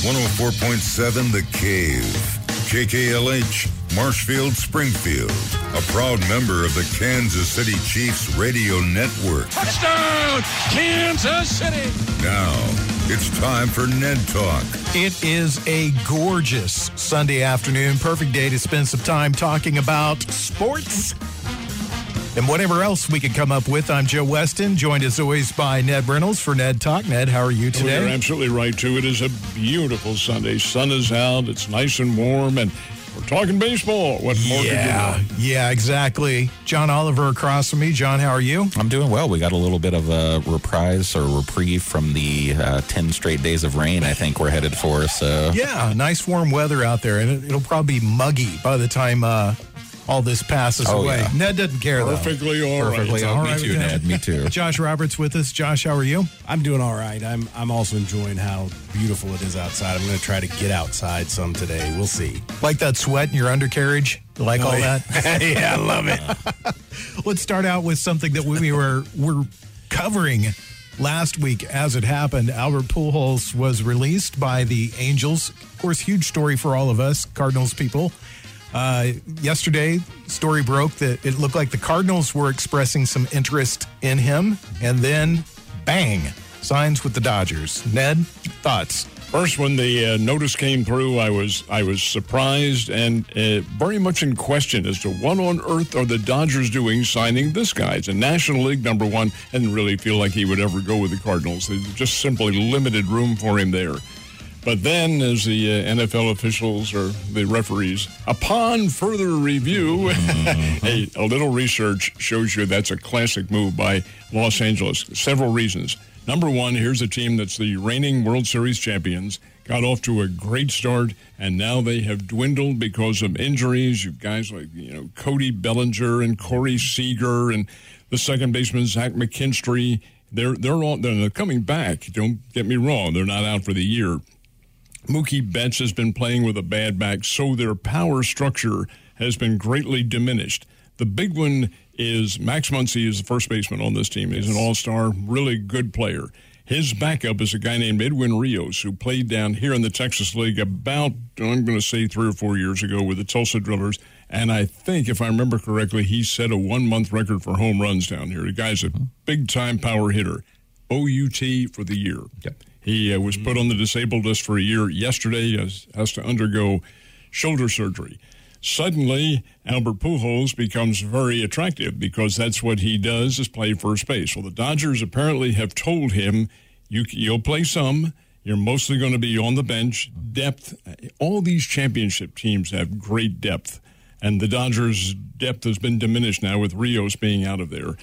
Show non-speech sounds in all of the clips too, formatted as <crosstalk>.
104.7 The Cave. KKLH, Marshfield, Springfield. A proud member of the Kansas City Chiefs radio network. Touchdown, Kansas City. Now, it's time for Ned Talk. It is a gorgeous Sunday afternoon. Perfect day to spend some time talking about sports and whatever else we can come up with. I'm Joe Weston, joined as always by Ned Reynolds for Ned Talk. Ned, how are you Well, you're absolutely right, too. It is a beautiful Sunday. Sun is out. It's nice and warm, and we're talking baseball. What more could you yeah, know? yeah, exactly. John Oliver across from me. John, how are you? I'm doing well. We got a little bit of a reprise or reprieve from the uh, 10 straight days of rain, I think we're headed for. So, Yeah, nice warm weather out there, and it, it'll probably be muggy by the time uh, all this passes Oh, away. yeah. Ned doesn't care though. Perfectly all right. perfectly all All Me too. Ned. Me too. Josh Roberts with us. Josh, how are you? I'm doing all right. I'm I'm also enjoying how beautiful it is outside. I'm going to try to get outside some today. We'll see. Like that sweat in your undercarriage? You like all oh, yeah. that? <laughs> yeah, I love it. <laughs> Let's start out with something that we were were covering last week as it happened. Albert Pujols was released by the Angels. Of course, huge story for all of us Cardinals people. Uh, yesterday, story broke that it looked like the Cardinals were expressing some interest in him, and then, bang, signs with the Dodgers. Ned, thoughts? First, when the uh, notice came through, I was I was surprised and uh, very much in question as to what on earth are the Dodgers doing signing this guy? It's a National League number one. and really feel like he would ever go with the Cardinals. There's just simply limited room for him there. But then, as the uh, NFL officials or the referees, upon further review, <laughs> a, a little research shows you that's a classic move by Los Angeles. Several reasons. Number one, here's a team that's the reigning World Series champions, got off to a great start, and now they have dwindled because of injuries. You've guys like you know Cody Bellinger and Corey Seager and the second baseman Zach McKinstry. They're they're all they're coming back. Don't get me wrong; they're not out for the year. Mookie Betts has been playing with a bad back, so their power structure has been greatly diminished. The big one is Max Muncy is the first baseman on this team. He's an all-star, really good player. His backup is a guy named Edwin Rios, who played down here in the Texas League about, I'm going to say, three or four years ago with the Tulsa Drillers. And I think, if I remember correctly, he set a one month record for home runs down here. The guy's a mm-hmm. big time power hitter. OUT for the year. Yep. He uh, was put on the disabled list for a year yesterday, has, has to undergo shoulder surgery. Suddenly, Albert Pujols becomes very attractive because that's what he does is play first base. Well, the Dodgers apparently have told him, you, you'll play some. You're mostly going to be on the bench. Depth. All these championship teams have great depth. And the Dodgers' depth has been diminished now with Rios being out of there.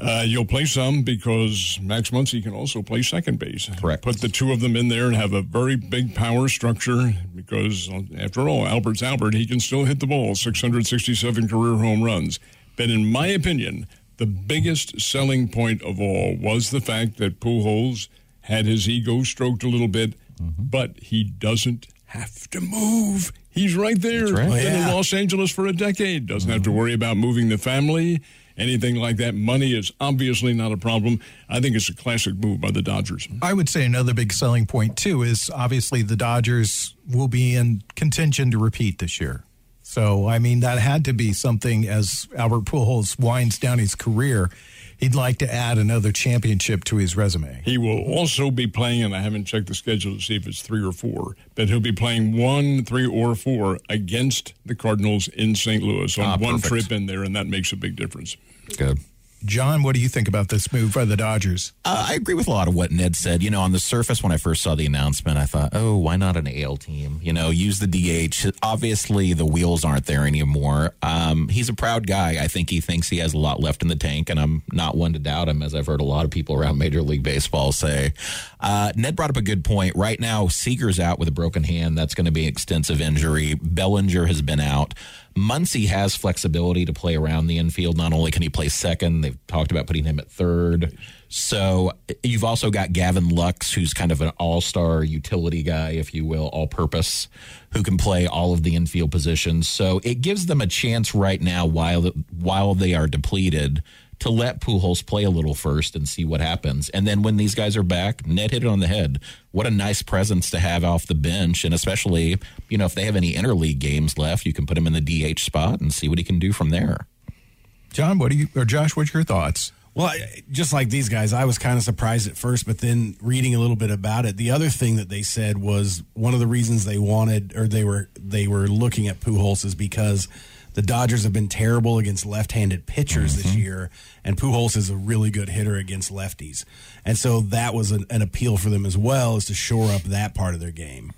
Uh, you'll play some because Max Muncy can also play second base. Correct. Put the two of them in there and have a very big power structure because, after all, Albert's Albert. He can still hit the ball, 667 career home runs. But in my opinion, the biggest selling point of all was the fact that Pujols had his ego stroked a little bit, but he doesn't have to move. He's right there. right. Been in Yeah. Los Angeles for a decade. Doesn't have to worry about moving the family, anything like that. Money is obviously not a problem. I think it's a classic move by the Dodgers. I would say another big selling point too is obviously the Dodgers will be in contention to repeat this year. So I mean that had to be something as Albert Pujols winds down his career. He'd like to add another championship to his resume. He will also be playing, and I haven't checked the schedule to see if it's three or four, but he'll be playing one, three, or four against the Cardinals in St. Louis on Ah, one trip in there, and that makes a big difference. Good. John, what do you think about this move by the Dodgers? Uh, I agree with a lot of what Ned said. You know, on the surface, when I first saw the announcement, I thought, oh, why not an AL team? You know, use the DH. Obviously, the wheels aren't there anymore. Um, he's a proud guy. I think he thinks he has a lot left in the tank, and I'm not one to doubt him, as I've heard a lot of people around Major League Baseball say. Uh, Ned brought up a good point. Right now, Seager's out with a broken hand. That's going to be an extensive injury. Bellinger has been out. Muncy has flexibility to play around the infield. Not only can he play second, they've talked about putting him at third. So you've also got Gavin Lux, who's kind of an all star utility guy, if you will, all purpose, who can play all of the infield positions. So it gives them a chance right now while while they are depleted to let Pujols play a little first and see what happens. And then when these guys are back, Ned hit it on the head. What a nice presence to have off the bench. And especially, you know, if they have any interleague games left, you can put him in the DH spot and see what he can do from there. John, what do you, or Josh, what's your thoughts? Well, I, just like these guys, I was kind of surprised at first, but then reading a little bit about it, the other thing that they said was one of the reasons they wanted or they were they were looking at Pujols is because the Dodgers have been terrible against left-handed pitchers mm-hmm. this year, and Pujols is a really good hitter against lefties, and so that was an, an appeal for them as well, is to shore up that part of their game.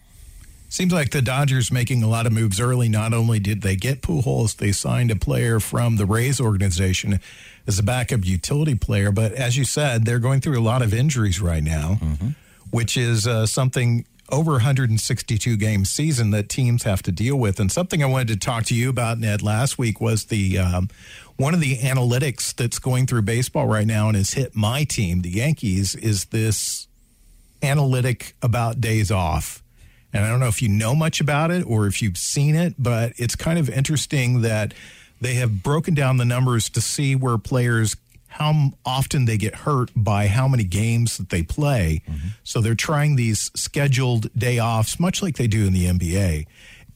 Seems like the Dodgers making a lot of moves early. Not only did they get Pujols, they signed a player from the Rays organization as a backup utility player. But as you said, they're going through a lot of injuries right now, mm-hmm. which is uh, something over 162 game season that teams have to deal with. And something I wanted to talk to you about, Ned, last week was the um, one of the analytics that's going through baseball right now and has hit my team, the Yankees, is this analytic about days off. And I don't know if you know much about it or if you've seen it, but it's kind of interesting that they have broken down the numbers to see where players how often they get hurt by how many games that they play. Mm-hmm. So they're trying these scheduled day offs, much like they do in the NBA.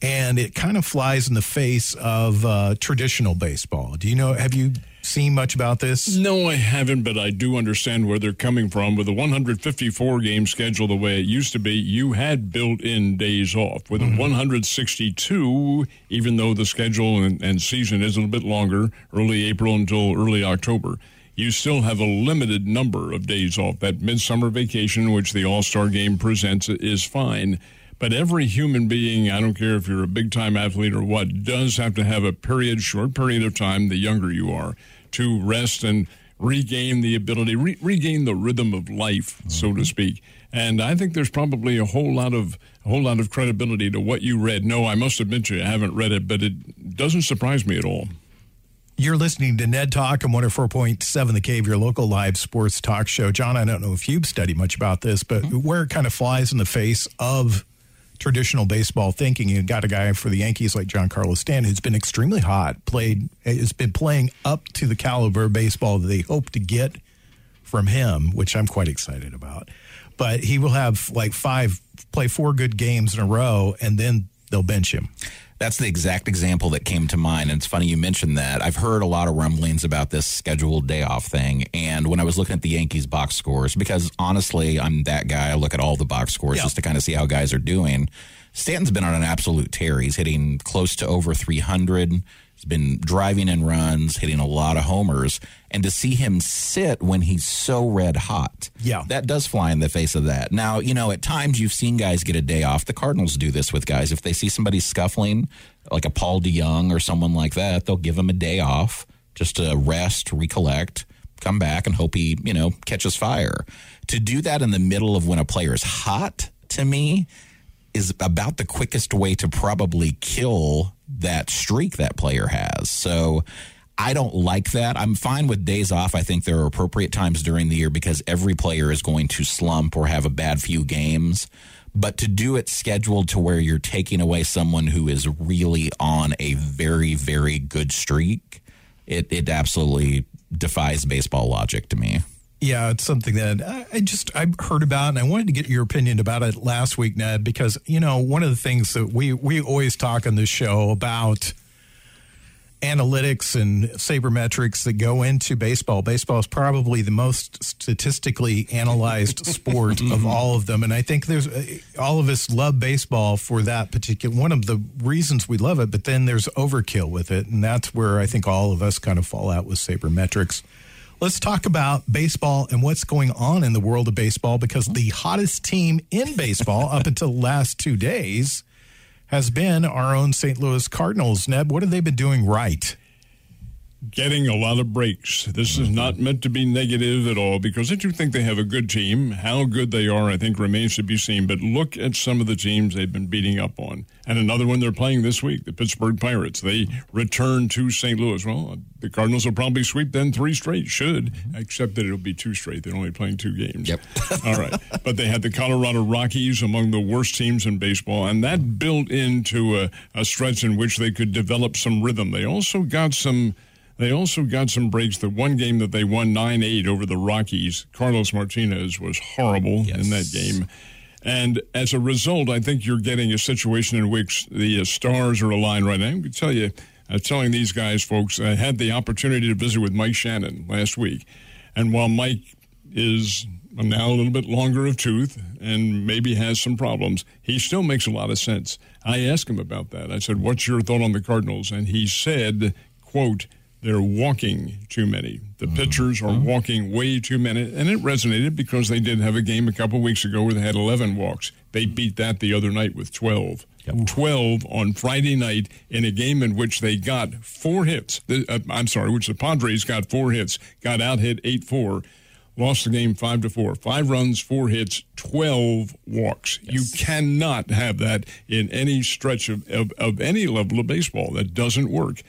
And it kind of flies in the face of uh, traditional baseball. Do you know? Have you seen much about this? No, I haven't, but I do understand where they're coming from. With a 154 game schedule the way it used to be, you had built in days off. With mm-hmm. a 162, even though the schedule and, and season is a little bit longer, early April until early October, you still have a limited number of days off. That midsummer vacation, which the All Star game presents, is fine. But every human being, I don't care if you're a big time athlete or what, does have to have a period, short period of time, the younger you are, to rest and regain the ability, re- regain the rhythm of life, mm-hmm. so to mm-hmm. speak. And I think there's probably a whole lot of a whole lot of credibility to what you read. No, I must admit to you, I haven't read it, but it doesn't surprise me at all. You're listening to Ned Talk on 104.7 The Cave, your local live sports talk show. John, I don't know if you've studied much about this, but mm-hmm. where it kind of flies in the face of traditional baseball thinking. You got a guy for the Yankees like Giancarlo Stanton who's been extremely hot, played has been playing up to the caliber of baseball that they hope to get from him, which I'm quite excited about. But he will have like five play four good games in a row and then they'll bench him. That's the exact example that came to mind. And it's funny you mentioned that. I've heard a lot of rumblings about this scheduled day off thing. And when I was looking at the Yankees box scores, because honestly, I'm that guy, I look at all the box scores yeah. just to kind of see how guys are doing. Stanton's been on an absolute tear. He's hitting close to over 300. He's been driving in runs, hitting a lot of homers, and to see him sit when he's so red hot, yeah, that does fly in the face of that. Now, you know, at times you've seen guys get a day off. The Cardinals do this with guys if they see somebody scuffling, like a Paul DeJong or someone like that, they'll give him a day off just to rest, recollect, come back, and hope he, you know, catches fire. To do that in the middle of when a player is hot, to me, is about the quickest way to probably kill that streak that player has. So I don't like that. I'm fine with days off. I think there are appropriate times during the year because every player is going to slump or have a bad few games. But to do it scheduled to where you're taking away someone who is really on a very, very good streak, it, it absolutely defies baseball logic to me. Yeah, it's something that I just I heard about, and I wanted to get your opinion about it last week, Ned, because you know one of the things that we we always talk on this show about analytics and sabermetrics that go into baseball. Baseball is probably the most statistically analyzed <laughs> sport of mm-hmm. all of them, and I think there's all of us love baseball for that particular one of the reasons we love it. But then there's overkill with it, and that's where I think all of us kind of fall out with sabermetrics. Let's talk about baseball and what's going on in the world of baseball because the hottest team in baseball up until the last two days has been our own St. Louis Cardinals. Ned, what have they been doing right? Getting a lot of breaks. This is mm-hmm. not meant to be negative at all because I do think they have a good team. How good they are, I think, remains to be seen. But look at some of the teams they've been beating up on. And another one they're playing this week, the Pittsburgh Pirates. They return to St. Louis. Well, the Cardinals will probably sweep then three straight, should, mm-hmm. except that it'll be two straight. They're only playing two games. Yep. <laughs> all right. But they had the Colorado Rockies among the worst teams in baseball, and that built into a, a stretch in which they could develop some rhythm. They also got some they also got some breaks. The one game that they won 9 8 over the Rockies, Carlos Martinez was horrible Yes. in that game. And as a result, I think you're getting a situation in which the uh, stars are aligned right now. I can tell you, uh, telling these guys, folks, I had the opportunity to visit with Mike Shannon last week. And while Mike is now a little bit longer of tooth and maybe has some problems, he still makes a lot of sense. I asked him about that. I said, "What's your thought on the Cardinals?" And he said, "quote They're walking too many. The pitchers are walking way too many." And it resonated because they did have a game a couple weeks ago where they had 11 walks. They beat that the other night with 12. 12 on Friday night in a game in which they got four hits. The- uh, I'm sorry, which the Padres got four hits, got out hit 8 4, lost the game 5 to 4. Five runs, four hits, 12 walks. You cannot have that in any stretch of, of, of any level of baseball. That doesn't work.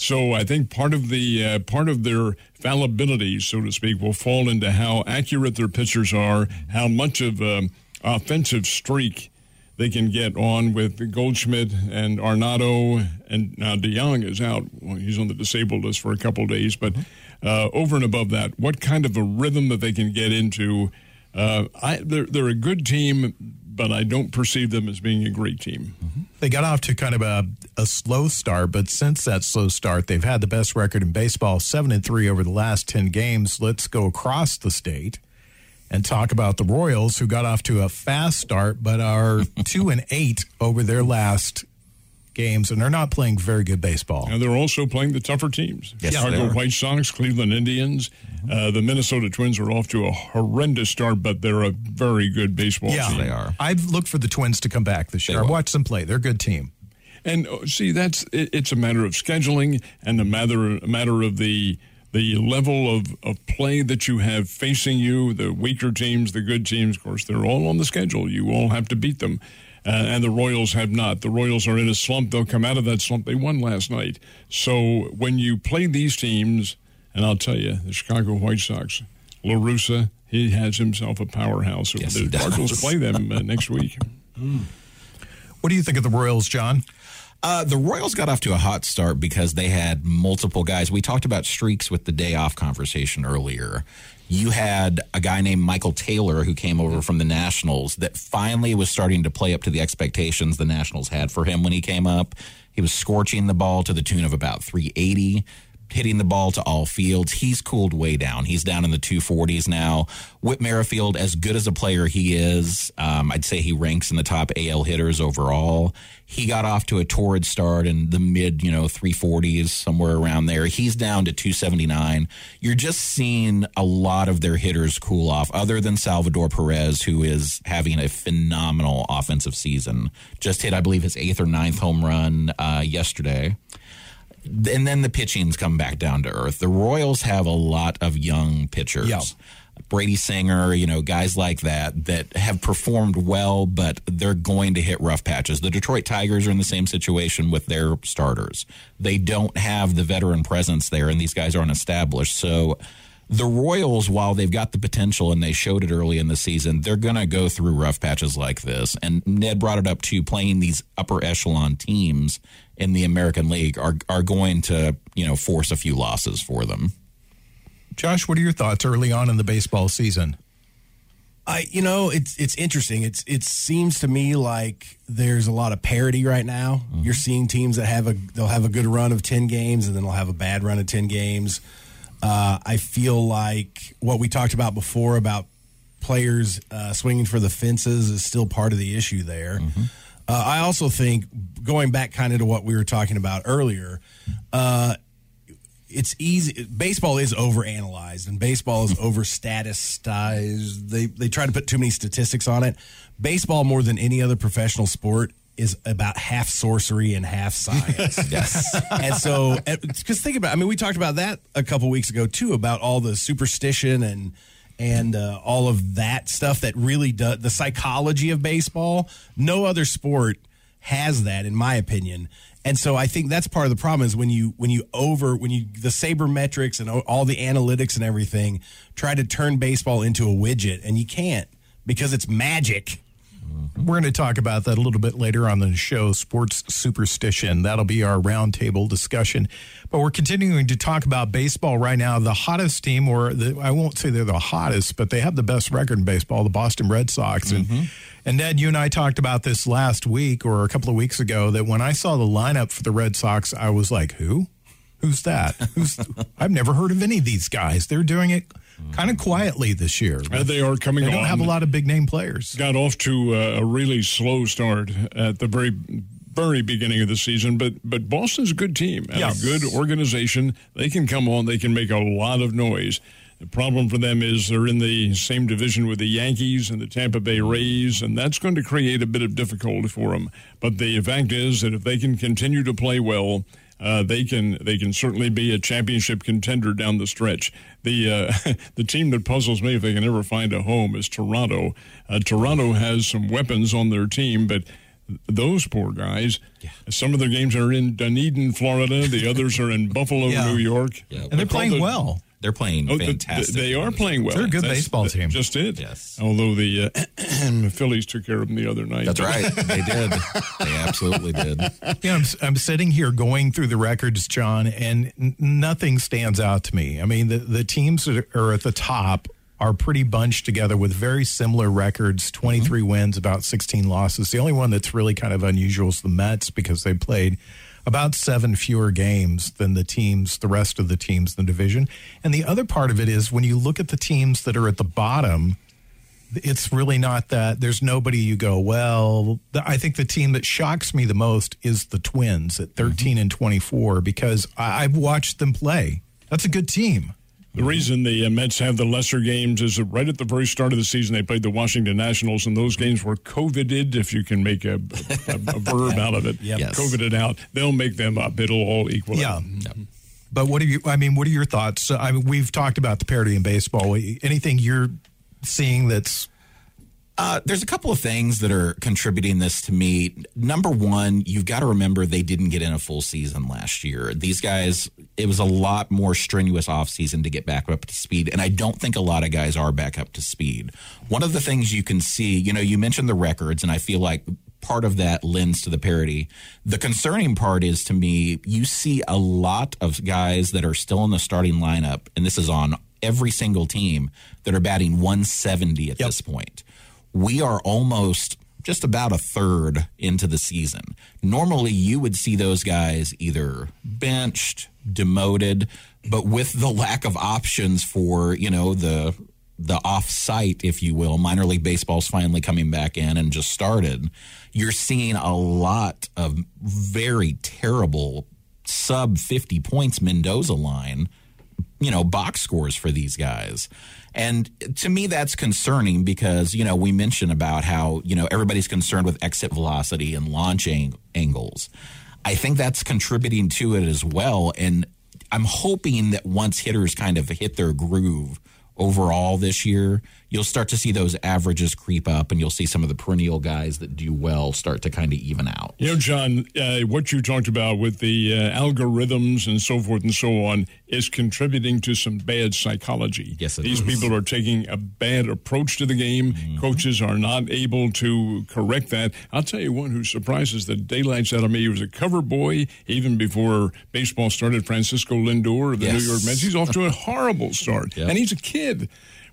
So I think part of the uh, part of their fallibility, so to speak, will fall into how accurate their pitchers are, how much of um, offensive streak they can get on with Goldschmidt and Arenado, and now DeJong is out. Well, he's on the disabled list for a couple days, but uh, over and above that, what kind of a rhythm that they can get into? Uh, I, they're they're a good team, but I don't perceive them as being a great team. They got off to kind of a, a slow start, but since that slow start, they've had the best record in baseball, seven and three over the last ten games. Let's go across the state and talk about the Royals, who got off to a fast start, but are <laughs> two and eight over their last games, and they're not playing very good baseball. And they're also playing the tougher teams. Yes, Chicago they are. White Sox, Cleveland Indians. Uh, the Minnesota Twins are off to a horrendous start, but they're a very good baseball Yeah, team. they are. I've looked for the Twins to come back this year. I will. watched them play. They're a good team. And uh, see, that's it, it's a matter of scheduling and a matter a matter of the the level of, of play that you have facing you. The weaker teams, the good teams, of course, they're all on the schedule. You all have to beat them. Uh, and the Royals have not. The Royals are in a slump. They'll come out of that slump. They won last night. So when you play these teams, and I'll tell you, the Chicago White Sox, La Russa, he has himself a powerhouse. Yes, the he does. Cardinals play them uh, next week. <laughs> What do you think of the Royals, John? Uh, the Royals got off to a hot start because they had multiple guys. We talked about streaks with the day off conversation earlier. You had a guy named Michael Taylor who came over from the Nationals that finally was starting to play up to the expectations the Nationals had for him when he came up. He was scorching the ball to the tune of about 380 hitting the ball to all fields. He's cooled way down. He's down in the 240s now. Whit Merrifield, as good as a player he is, um, I'd say he ranks in the top AL hitters overall. He got off to a torrid start in the mid, you know, 340s, somewhere around there. He's down to 279. You're just seeing a lot of their hitters cool off, other than Salvador Perez, who is having a phenomenal offensive season. Just hit, I believe, his eighth or ninth home run uh, yesterday and then the pitching's come back down to earth. The Royals have a lot of young pitchers. Yeah. Brady Singer, you know, guys like that that have performed well, but they're going to hit rough patches. The Detroit Tigers are in the same situation with their starters. They don't have the veteran presence there, and these guys aren't established. So the Royals, while they've got the potential and they showed it early in the season, they're going to go through rough patches like this. And Ned brought it up too. Playing these upper echelon teams in the American League are are going to you know force a few losses for them. Josh, what are your thoughts early on in the baseball season? I, you know, it's it's interesting. It's it seems to me like there's a lot of parity right now. You're seeing teams that have a they'll have a good run of ten games and then they'll have a bad run of ten games. Uh, I feel like what we talked about before about players uh, swinging for the fences is still part of the issue there. Uh, I also think going back kind of to what we were talking about earlier. Uh, it's easy. Baseball is overanalyzed, and baseball is <laughs> over statistized. They they try to put too many statistics on it. Baseball, more than any other professional sport, is about half sorcery and half science. <laughs> yes, and so because think about, I mean, we talked about that a couple weeks ago too about all the superstition and and uh, all of that stuff that really does the psychology of baseball. No other sport has that, in my opinion. And so I think that's part of the problem is when you when you over when you the sabermetrics and all the analytics and everything try to turn baseball into a widget and you can't because it's magic. We're going to talk about that a little bit later on the show, Sports Superstition. That'll be our roundtable discussion. But we're continuing to talk about baseball right now. The hottest team, or the, I won't say they're the hottest, but they have the best record in baseball, the Boston Red Sox. And, mm-hmm. and Ned, you and I talked about this last week or a couple of weeks ago that when I saw the lineup for the Red Sox, I was like, who? Who's that? Who's? <laughs> I've never heard of any of these guys. They're doing it kind of quietly this year. Uh, they are coming They don't on. have a lot of big name players. got off to uh, a really slow start at the very very beginning of the season but but Boston's a good team and Yeah. a good organization they can come on they can make a lot of noise the problem for them is they're in the same division with the Yankees and the Tampa Bay Rays and that's going to create a bit of difficulty for them but the fact is that if they can continue to play well uh, they can they can certainly be a championship contender down the stretch. The uh, <laughs> the team that puzzles me if they can ever find a home is Toronto. Uh, Toronto has some weapons on their team, but those poor guys. Some of their games are in Dunedin, Florida. The others are in <laughs> Buffalo, Yeah. New York. Yeah. And they're call playing the- well. They're playing Oh, the- fantastic. they are playing well. They're a good That's- baseball that- team. Just it. Yes. Although the uh, <clears throat> Phillies took care of them the other night. That's right. They did. They absolutely did. <laughs> Yeah, I'm, I'm sitting here going through the records, John, and n- nothing stands out to me. I mean, the, the teams that are at the top are pretty bunched together with very similar records 23 wins, about 16 losses. The only one that's really kind of unusual is the Mets because they played about seven fewer games than the teams, the rest of the teams in the division. And the other part of it is when you look at the teams that are at the bottom, it's really not that there's nobody you go well i think the team that shocks me the most is the twins at mm-hmm. 13 and 24 because I, i've watched them play. That's a good team The reason the uh, Mets have the lesser games is that right at the very start of the season they played the Washington Nationals, and those games were coveted, if you can make a, a, a <laughs> verb out of it. Yes. Coveted out. They'll make them up. It'll all equal yeah out. but what are you i mean what are your thoughts i mean we've talked about the parity in baseball anything you're seeing that's Uh, there's a couple of things that are contributing this to me. Number one, you've got to remember they didn't get in a full season last year. These guys, it was a lot more strenuous offseason to get back up to speed. And I don't think a lot of guys are back up to speed. One of the things you can see, you know, you mentioned the records, and I feel like part of that lends to the parity. The concerning part is to me, you see a lot of guys that are still in the starting lineup, and this is on every single team that are batting 170 at this point we are almost just about a third into the season. Normally, you would see those guys either benched, demoted, but with the lack of options for, you know, the the off-site, if you will, minor league baseball's finally coming back in and just started. You're seeing a lot of very terrible sub 50 points Mendoza line you know, box scores for these guys. And to me, that's concerning because, you know, we mentioned about how, you know, everybody's concerned with exit velocity and launch ang- angles. I think that's contributing to it as well. And I'm hoping that once hitters kind of hit their groove overall this year, you'll start to see those averages creep up and you'll see some of the perennial guys that do well start to kind of even out. You know, John, uh, what you talked about with the uh, algorithms and so forth and so on is contributing to some bad psychology. Yes, it These is. people are taking a bad approach to the game. Coaches are not able to correct that. I'll tell you one who surprises the daylights out of me. He was a cover boy even before baseball started. Francisco Lindor of the Yes. New York Mets. He's off to a horrible start, Yep. and he's a kid.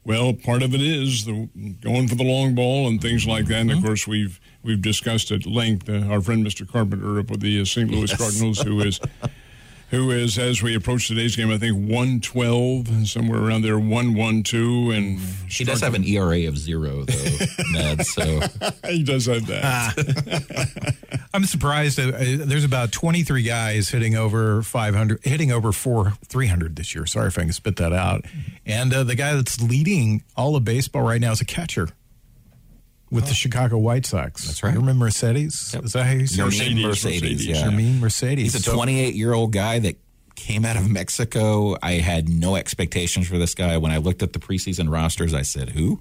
Well, part of it is the going for the long ball and things like that. And Mm-hmm. of course, we've we've discussed at length uh, our friend Mr. Carpenter up with the uh, St. Louis Cardinals, who is <laughs> who is as we approach today's game, I think one twelve somewhere around there, one one two, and He does have an ERA of zero, though, <laughs> Ned. So <laughs> he does have that. <laughs> I'm surprised. Uh, uh, there's about 23 guys hitting over 500, hitting over four 300 this year. Sorry if I can spit that out. And uh, the guy that's leading all of baseball right now is a catcher with the Chicago White Sox. That's right. You remember Mercedes? Is that how you say it? Mercedes, Jermaine Mercedes, Mercedes. yeah. Jermaine Mercedes. He's a 28 year old guy that came out of Mexico. I had no expectations for this guy. When I looked at the preseason rosters, I said, "Who?"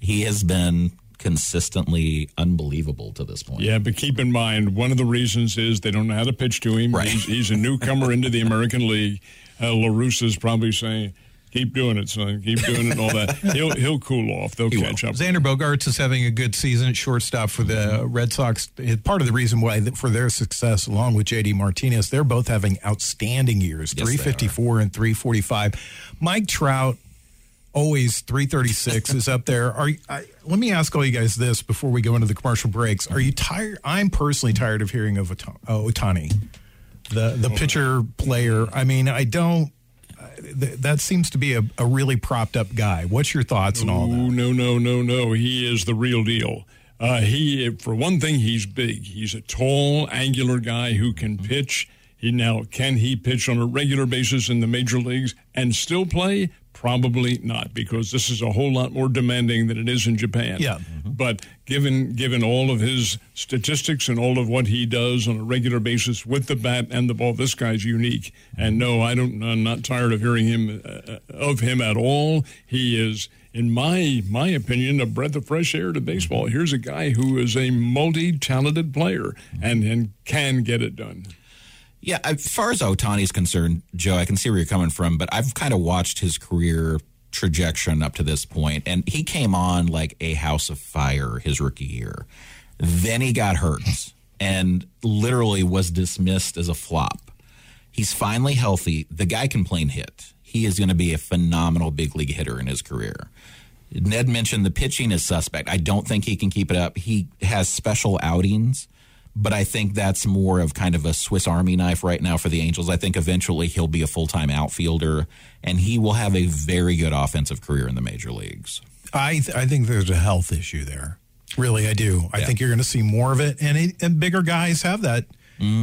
He has been consistently unbelievable to this point. Yeah, but keep in mind, one of the reasons is they don't know how to pitch to him. Right. He's, he's a newcomer into the American League. Uh, La Russa is probably saying, Keep doing it, son. Keep doing it and all that. <laughs> He'll he'll cool off. They'll catch up. Xander Bogaerts is having a good season at shortstop for the Red Sox. Part of the reason why for their success, along with JD Martinez, they're both having outstanding years. Yes, Three fifty four and three forty five. Mike Trout always 336 is up there. Are I, let me ask all you guys this before we go into the commercial breaks. Are you tired? I'm personally tired of hearing of Ota- uh, Ohtani, the the pitcher player. I mean, I don't. Th- That seems to be a, a really propped up guy. What's your thoughts on all that? no no no no! He is the real deal. Uh, he, for one thing, he's big. He's a tall, angular guy who can pitch. He now can he pitch on a regular basis in the major leagues and still play? Probably not, because this is a whole lot more demanding than it is in Japan. Yeah. But given given all of his statistics and all of what he does on a regular basis with the bat and the ball, this guy's unique. And no, I don't. I'm not tired of hearing him uh, of him at all. He is, in my my opinion, a breath of fresh air to baseball. Here's a guy who is a multi-talented player and and can get it done. Yeah, as far as Ohtani's concerned, Joe, I can see where you're coming from, but I've kind of watched his career trajectory up to this point, and he came on like a house of fire his rookie year. Then he got hurt and literally was dismissed as a flop. He's finally healthy. The guy can play hit. He is going to be a phenomenal big league hitter in his career. Ned mentioned the pitching is suspect. I don't think he can keep it up. He has special outings, but I think that's more of kind of a Swiss Army knife right now for the Angels. I think eventually he'll be a full time outfielder and he will have a very good offensive career in the major leagues. I th- I think there's a health issue there. Really, I do. I Yeah. think you're going to see more of it, and it, and bigger guys have that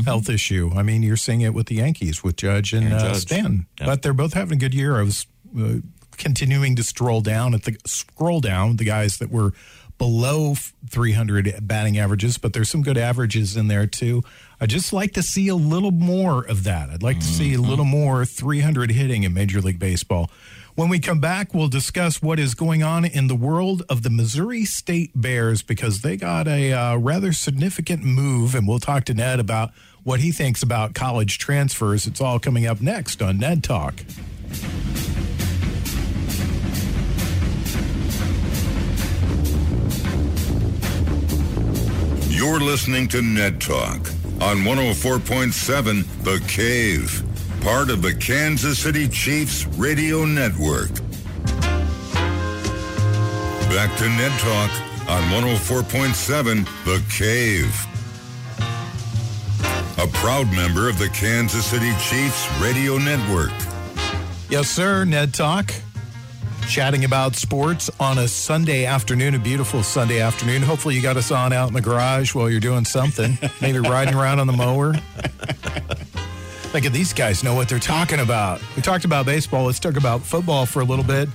health issue. I mean, you're seeing it with the Yankees with Judge and Aaron uh, Stan, Yeah. but they're both having a good year. I was uh, continuing to stroll down at the scroll down the guys that were below 300 batting averages, but there's some good averages in there too. I just like to see a little more of that. I'd like to see a little more 300 hitting in Major League Baseball. When we come back, we'll discuss what is going on in the world of the Missouri State Bears because they got a uh, rather significant move, and we'll talk to Ned about what he thinks about college transfers. It's all coming up next on Ned Talk. You're listening to Ned Talk on 104.7 The Cave, part of the Kansas City Chiefs radio network. Back to Ned Talk on 104.7 The Cave. A proud member of the Kansas City Chiefs radio network. Yes, sir. Ned Talk. Chatting about sports on a Sunday afternoon, a beautiful Sunday afternoon. Hopefully, you got us on out in the garage while you're doing something, maybe <laughs> riding around on the mower. Look at these guys know what they're talking about. We talked about baseball. Let's talk about football for a little bit.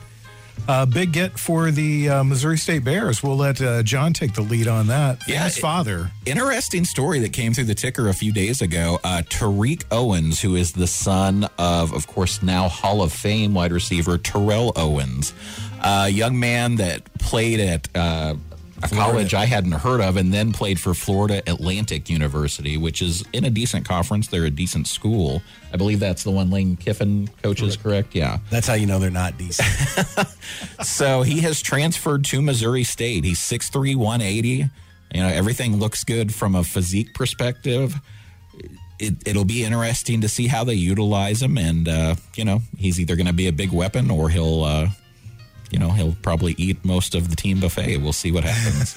Uh, big get for the uh, Missouri State Bears. We'll let uh, John take the lead on that. Yeah, His father. Interesting story that came through the ticker a few days ago. Uh, Terique Owens, who is the son of, of course, now Hall of Fame wide receiver Terrell Owens, a young man that played at uh, college I hadn't heard of, and then played for Florida Atlantic University, which is in a decent conference. They're a decent school. I believe that's the one Lane Kiffin coaches, correct? Yeah. That's how you know they're not decent. <laughs> <laughs> So he has transferred to Missouri State. He's 6'3", 180. You know, everything looks good from a physique perspective. It, it'll be interesting to see how they utilize him. And, uh, you know, he's either going to be a big weapon or he'll, uh, you know, he'll probably eat most of the team buffet. We'll see what happens.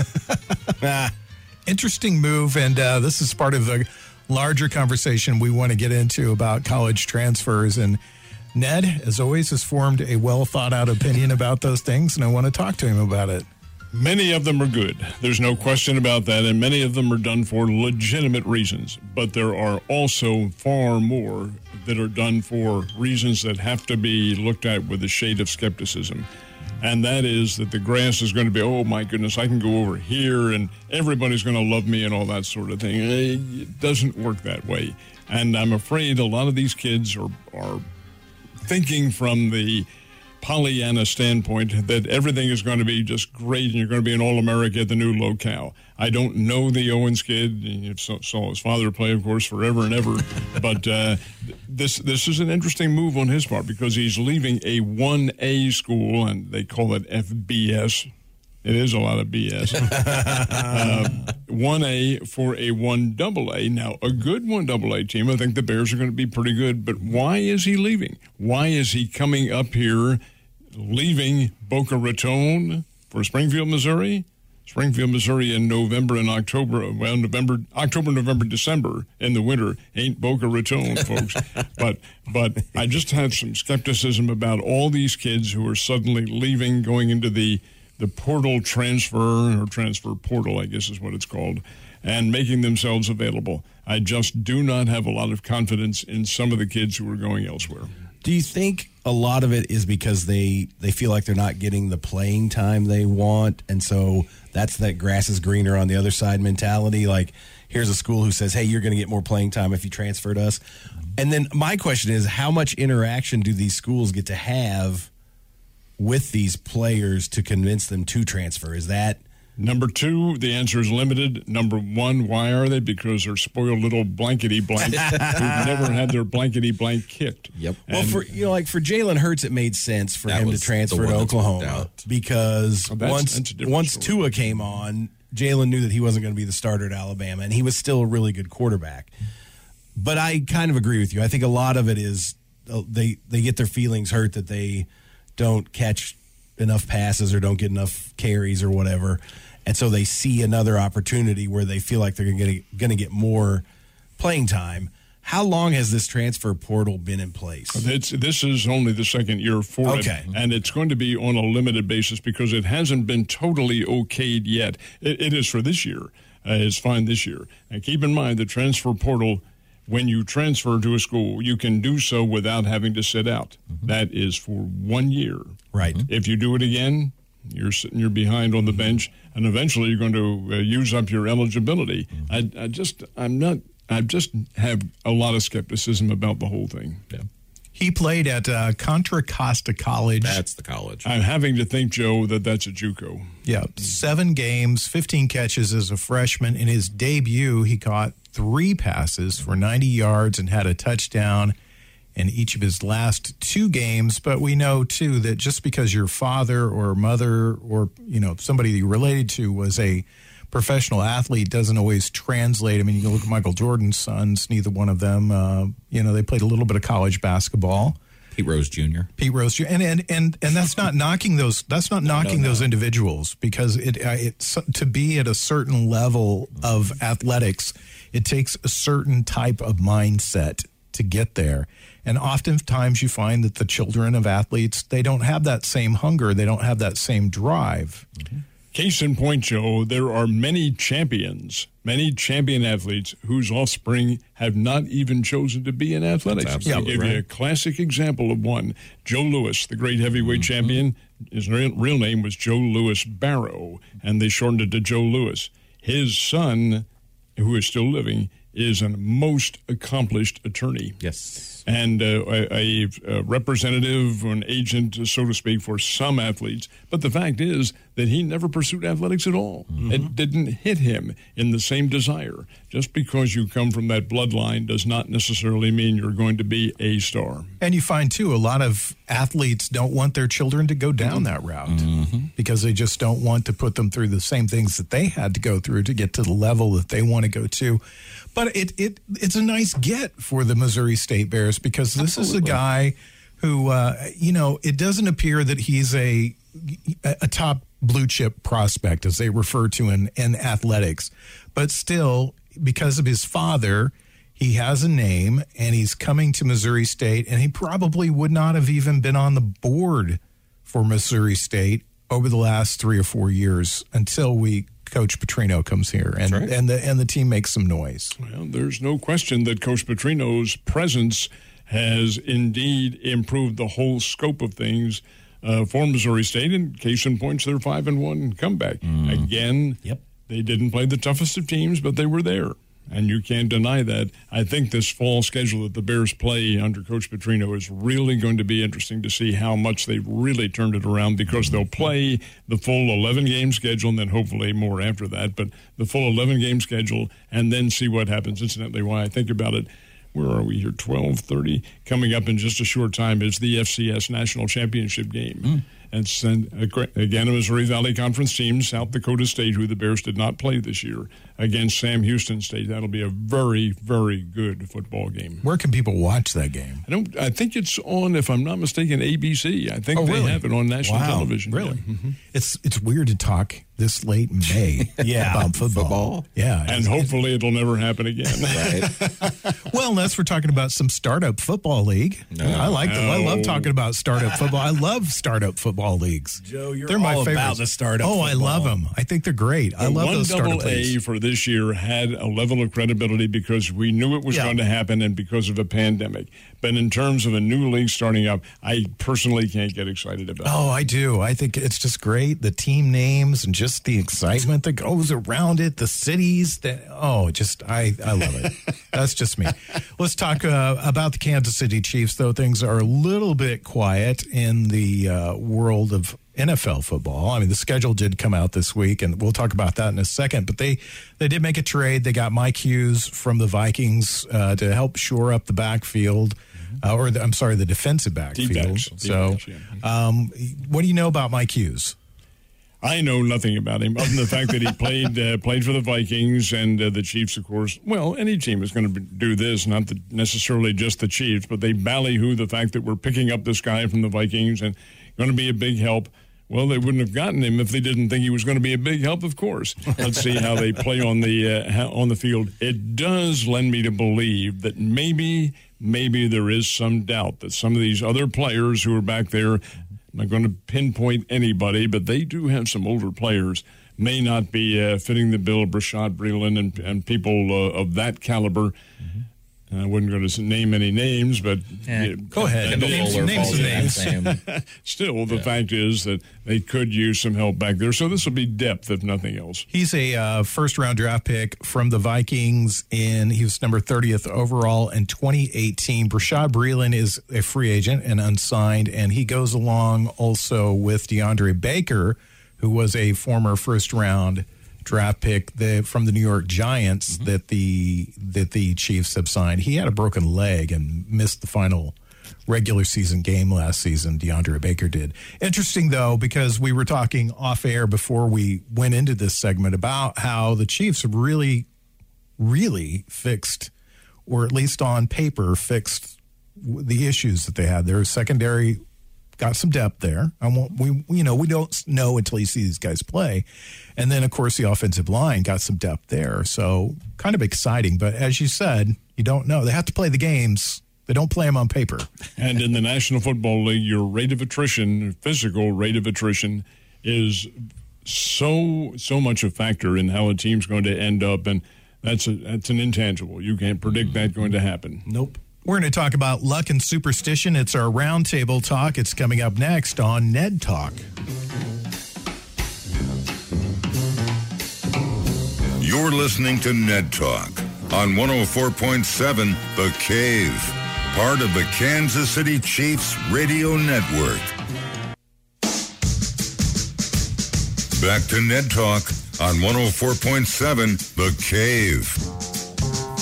<laughs> interesting move, and uh, this is part of the larger conversation we want to get into about college transfers. And Ned, as always, has formed a well thought out opinion about those things, and I want to talk to him about it. Many of them are good. There's no question about that, and many of them are done for legitimate reasons. But there are also far more that are done for reasons that have to be looked at with a shade of skepticism. And that is that the grass is going to be, oh my goodness, I can go over here and everybody's going to love me and all that sort of thing. It doesn't work that way. And I'm afraid a lot of these kids are, are thinking from the Pollyanna standpoint that everything is going to be just great and you're going to be an All America at the new locale. I don't know the Owens kid. You saw, saw his father play, of course, forever and ever. <laughs> but uh, this this is an interesting move on his part because he's leaving a one A school and they call it FBS. It is a lot of BS. <laughs> Uh, one A for a one double A. Now a good one double A team. I think the Bears are going to be pretty good. But why is he leaving? Why is he coming up here, leaving Boca Raton for Springfield, Missouri? Springfield, Missouri in November and October, well, November, October, November, December in the winter ain't Boca Raton, folks. <laughs> but but I just have some skepticism about all these kids who are suddenly leaving, going into the the portal transfer or transfer portal, I guess is what it's called, and making themselves available. I just do not have a lot of confidence in some of the kids who are going elsewhere. Do you think a lot of it is because they they feel like they're not getting the playing time they want, and so that's that grass is greener on the other side mentality? Like, here's a school who says, "Hey, you're going to get more playing time if you transfer to us." And then my question is, how much interaction do these schools get to have with these players to convince them to transfer? Is that Number two, the answer is limited. Number one, why are they? Because they're spoiled little blankety blanks <laughs> who've never had their blankety blank kicked. Yep. Well, And- for you know, like for Jalen Hurts, it made sense for him to transfer to Oklahoma because Oh, that's- once that's once story. Tua came on, Jalen knew that he wasn't going to be the starter at Alabama, and he was still a really good quarterback. But I kind of agree with you. I think a lot of it is uh, they they get their feelings hurt that they don't catch enough passes or don't get enough carries or whatever, and so they see another opportunity where they feel like they're going to get more playing time. How long has this transfer portal been in place? It's, this is only the second year for Okay. it, and it's going to be on a limited basis because it hasn't been totally okayed yet. It, it is for this year. Uh, it's fine this year. And keep in mind the transfer portal. When you transfer to a school, you can do so without having to sit out. That is for one year. Right. If you do it again, you're sitting you're behind on the bench, and eventually you're going to uh, use up your eligibility. I, I just I'm not I just have a lot of skepticism about the whole thing. Yeah. He played at uh, Contra Costa College. That's the college. I'm having to think, Joe, that that's a JUCO. Yeah, seven games, 15 catches as a freshman. In his debut, he caught three passes for 90 yards and had a touchdown in each of his last two games. But we know, too, that just because your father or mother or, you know, somebody you related to was a professional athlete doesn't always translate. I mean, you can look at Michael Jordan's sons, neither one of them, uh, you know, they played a little bit of college basketball. Pete Rose Jr. Pete Rose, Jr. and and and and that's not knocking those. That's not knocking those individuals because it it's to be at a certain level of athletics, it takes a certain type of mindset to get there. And oftentimes you find that the children of athletes they don't have that same hunger, they don't have that same drive. Mm-hmm. Case in point, Joe, there are many champions, many champion athletes whose offspring have not even chosen to be in athletics. That's I'll absolutely give you a classic example of one. Joe Louis, the great heavyweight mm-hmm. champion, his real, real name was Joe Louis Barrow, and they shortened it to Joe Louis. His son, who is still living, is a most accomplished attorney Yes. and uh, a, a representative or an agent, so to speak, for some athletes. But the fact is that he never pursued athletics at all. It didn't hit him in the same desire. Just because you come from that bloodline does not necessarily mean you're going to be a star. And you find too a lot of athletes don't want their children to go down that route because they just don't want to put them through the same things that they had to go through to get to the level that they want to go to. But it it it's a nice get for the Missouri State Bears because this is a guy who uh, you know it doesn't appear that he's a a top blue chip prospect as they refer to in in athletics, but still because of his father he has a name and he's coming to Missouri State, and he probably would not have even been on the board for Missouri State over the last three or four years until we Coach Petrino comes here and right. and the and the team makes some noise. Well, there's no question that Coach Petrino's presence has indeed improved the whole scope of things uh, for Missouri State. And case in points, they're five and one comeback again. Yep. They didn't play the toughest of teams, but they were there. And you can't deny that. I think this fall schedule that the Bears play under Coach Petrino is really going to be interesting to see how much they've really turned it around because they'll play the full 11 game schedule and then hopefully more after that. But the full 11 game schedule and then see what happens. Incidentally, why I think about it, where are we here? Twelve thirty. Coming up in just a short time is the FCS National Championship game. Mm. And send, again, a Missouri Valley Conference team, South Dakota State, who the Bears did not play this year, against Sam Houston State. That'll be a very, very good football game. Where can people watch that game? I don't. I think it's on, if I'm not mistaken, ABC. I think Oh, they really? have it on national Wow, television. Really? Yeah. Mhm. It's it's weird to talk this late in May <laughs> Yeah. about football. Football. Yeah. And hopefully it'll never happen again. <laughs> Right. <laughs> well, unless we're talking about some startup football league. I like them. I love talking about startup football. I love startup football leagues. Joe, you're they're my all about the startup Oh, I love them. I think they're great. I love one those startup double A leagues. for this year had a level of credibility because we knew it was Yeah. going to happen and because of a pandemic. But in terms of a new league starting up, I personally can't get excited about. it. Oh, I do. I think it's just great. The team names and just the excitement that goes around it, the cities that, oh, just, I, I love it. <laughs> That's just me. Let's talk uh, about the Kansas City Chiefs, though things are a little bit quiet in the uh, world of NFL football. I mean, the schedule did come out this week, and we'll talk about that in a second. But they they did make a trade. They got Mike Hughes from the Vikings uh, to help shore up the backfield, uh, or the, I'm sorry, the defensive backfield. D-backs. So, D-backs, yeah. um, what do you know about Mike Hughes? I know nothing about him other than the fact that he <laughs> played uh, played for the Vikings and uh, the Chiefs, of course. Well, any team is going to do this, not the, necessarily just the Chiefs, but they ballyhoo the fact that we're picking up this guy from the Vikings and going to be a big help. Well, they wouldn't have gotten him if they didn't think he was going to be a big help. Of course, let's see how they play on the uh, on the field. It does lend me to believe that maybe maybe there is some doubt that some of these other players who are back there. I'm not going to pinpoint anybody, but they do have some older players. May not be uh, fitting the bill Bashaud Breeland and, and people uh, of that caliber. I wasn't going to name any names, but Yeah, Go ahead. Kendall Names- Fuller names some names. <laughs> still, the fact is that they could use some help back there. So this will be depth, if nothing else. He's a uh, first round draft pick from the Vikings, and he was number 30th overall in 2018. Bashaud Breeland is a free agent and unsigned, and he goes along also with DeAndre Baker, who was a former first round draft pick the, from the New York Giants mm-hmm. that the that the Chiefs have signed. He had a broken leg and missed the final regular season game last season. DeAndre Baker did. Interesting though, because we were talking off air before we went into this segment about how the Chiefs have really, really fixed, or at least on paper, fixed the issues that they had. Their secondary got some depth there. I won't, we, you know, we don't know until you see these guys play. And then, of course, the offensive line got some depth there. So kind of exciting. But as you said, you don't know. They have to play the games. They don't play them on paper. <laughs> And in the National Football League, your rate of attrition, physical rate of attrition, is so so much a factor in how a team's going to end up, and that's a that's an intangible. You can't predict mm-hmm. that going to happen. Nope. We're going to talk about luck and superstition. It's our roundtable talk. It's coming up next on Ned Talk. You're listening to Ned Talk on 104.7 The Cave, part of the Kansas City Chiefs Radio Network. Back to Ned Talk on 104.7 The Cave,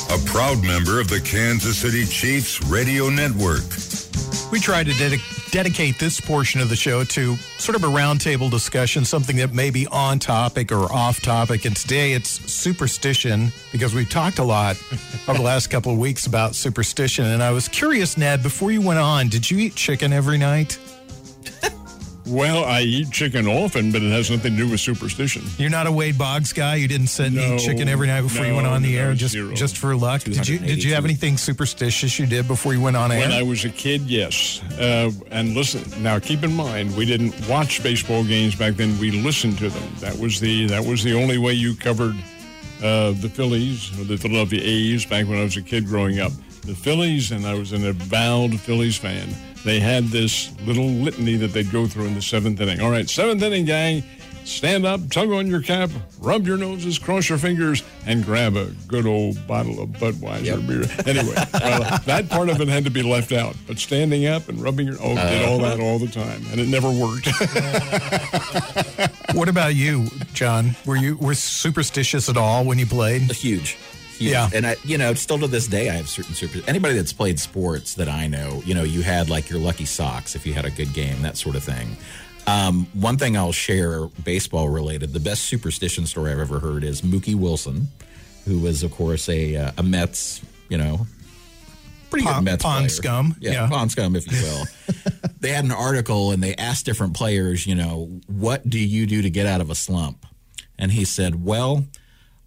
a proud member of the Kansas City Chiefs Radio Network. We try to dedic- dedicate this portion of the show to sort of a roundtable discussion, something that may be on topic or off topic. And today it's superstition because we've talked a lot over the last couple of weeks about superstition. And I was curious, Ned, before you went on, did you eat chicken every night? Well, I eat chicken often, but it has nothing to do with superstition. You're not a Wade Boggs guy. You didn't sit and No, eat chicken every night before you went on the no, air just zero. just for luck. Did you did you have anything superstitious you did before you went on air? When I was a kid, yes. Uh, and listen, now keep in mind, we didn't watch baseball games back then. We listened to them. That was the that was the only way you covered uh, the Phillies or the Philadelphia A's back when I was a kid growing up. The Phillies, and I was an avowed Phillies fan. They had this little litany that they'd go through in the seventh inning. All right, seventh inning, gang. Stand up, tug on your cap, rub your noses, cross your fingers, and grab a good old bottle of Budweiser beer. Anyway, well, that part of it had to be left out. But standing up and rubbing your oh, did uh-huh. all that all the time, and it never worked. <laughs> what about you, John? Were you were superstitious at all when you played? huge, Yeah. And I, you know, still to this day, I have certain super. Anybody that's played sports that I know, you know, you had like your lucky socks if you had a good game, that sort of thing. Um, one thing I'll share, baseball related, the best superstition story I've ever heard is Mookie Wilson, who was, of course, a uh, a Mets, you know, pretty Pond- good Mets pond player. scum, yeah, yeah. pond scum, if you will. <laughs> they had an article and they asked different players, you know, what do you do to get out of a slump? And he said, well.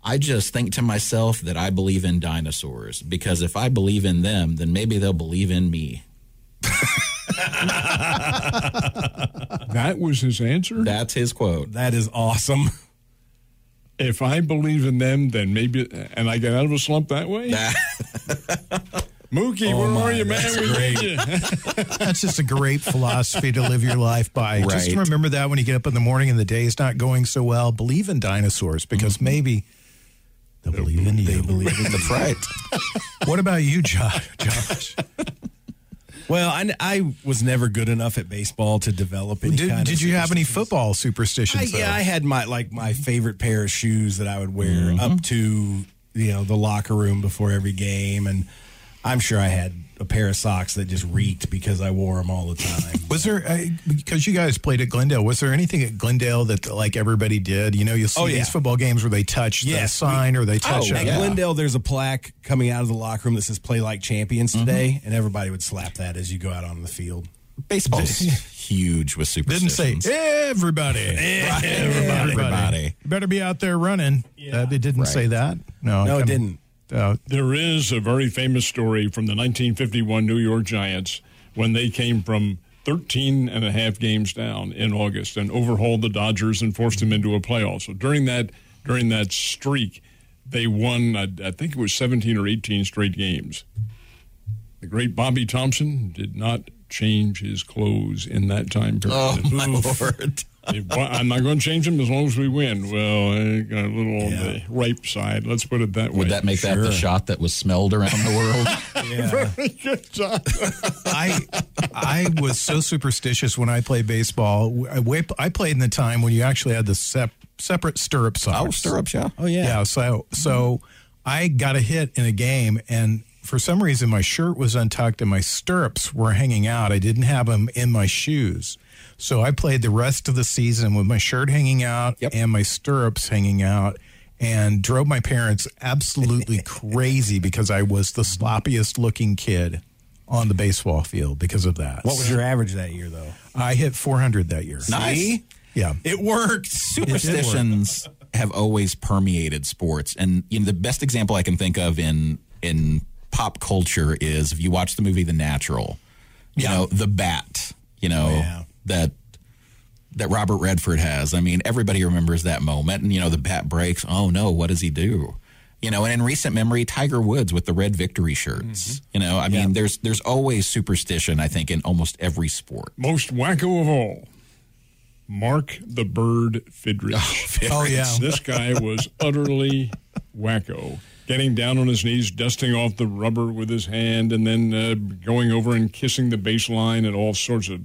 I just think to myself that I believe in dinosaurs because if I believe in them, then maybe they'll believe in me. <laughs> That was his answer. That's his quote. That is awesome. if I believe in them, then maybe, and I get out of a slump that way. <laughs> Mookie, Oh where my, are you, man? that's We great. need you. <laughs> That's just a great philosophy to live your life by. Just remember that when you get up in the morning and the day is not going so well, believe in dinosaurs because Mm-hmm. maybe they'll believe in you. They believe in That's right. <laughs> What about you, Josh? Josh? Well, I, I was never good enough at baseball to develop any Did, kind of you have any superstitions. football I, superstitions? yeah. I had my like my favorite pair of shoes that I would wear Mm-hmm. up to you know the locker room before every game, and I'm sure I had a pair of socks that just reeked because I wore them all the time. <laughs> Was there uh, because you guys played at Glendale? Was there anything at Glendale that like everybody did? You know, you'll see Oh, yeah. these football games where they touch the Yes, sign or they touch. Oh, a- At yeah. Glendale, there's a plaque coming out of the locker room that says "Play like champions" today, and everybody would slap that as you go out on the field. Baseball's <laughs> huge with Didn't say superstitions. everybody. <laughs> everybody. Everybody. You better be out there running. Uh, it didn't say that. No, No, it didn't. Uh, There is a very famous story from the 1951 New York Giants when they came from 13 and a half games down in August and overhauled the Dodgers and forced them into a playoff. So during that during that streak, they won I, I think it was 17 or 18 straight games. The great Bobby Thomson did not change his clothes in that time period. Oh, my Lord. If- well, I'm not going to change them as long as we win. Well, I got a little on the ripe side. Let's put it that way. Would that make that the shot that was smelled around the world? <laughs> Yeah. <laughs> Good job. <laughs> I I was so superstitious when I played baseball. I, I played in the time when you actually had the sep- separate stirrup oh, socks. oh, stirrups, yeah. Oh yeah. Yeah. So so I got a hit in a game, and for some reason my shirt was untucked and my stirrups were hanging out. I didn't have them in my shoes. So I played the rest of the season with my shirt hanging out Yep. and my stirrups hanging out. And drove my parents absolutely <laughs> crazy because I was the sloppiest looking kid on the baseball field because of that. What was your average that year, though? I hit 400 that year. Nice. See? Yeah. It worked. Superstitions have always permeated sports, and you know, the best example I can think of in in pop culture is if you watch the movie The Natural. You know, the bat. You know yeah. That that Robert Redford has. I mean, everybody remembers that moment, and you know, the bat breaks. Oh no, what does he do? You know, and in recent memory, Tiger Woods with the red victory shirts. You know, I mean, there's there's always superstition. I think in almost every sport. Most wacko of all, Mark the Bird Fidrych. Oh, <laughs> yeah. This guy was <laughs> utterly wacko. Getting down on his knees, dusting off the rubber with his hand, and then uh, going over and kissing the baseline and all sorts of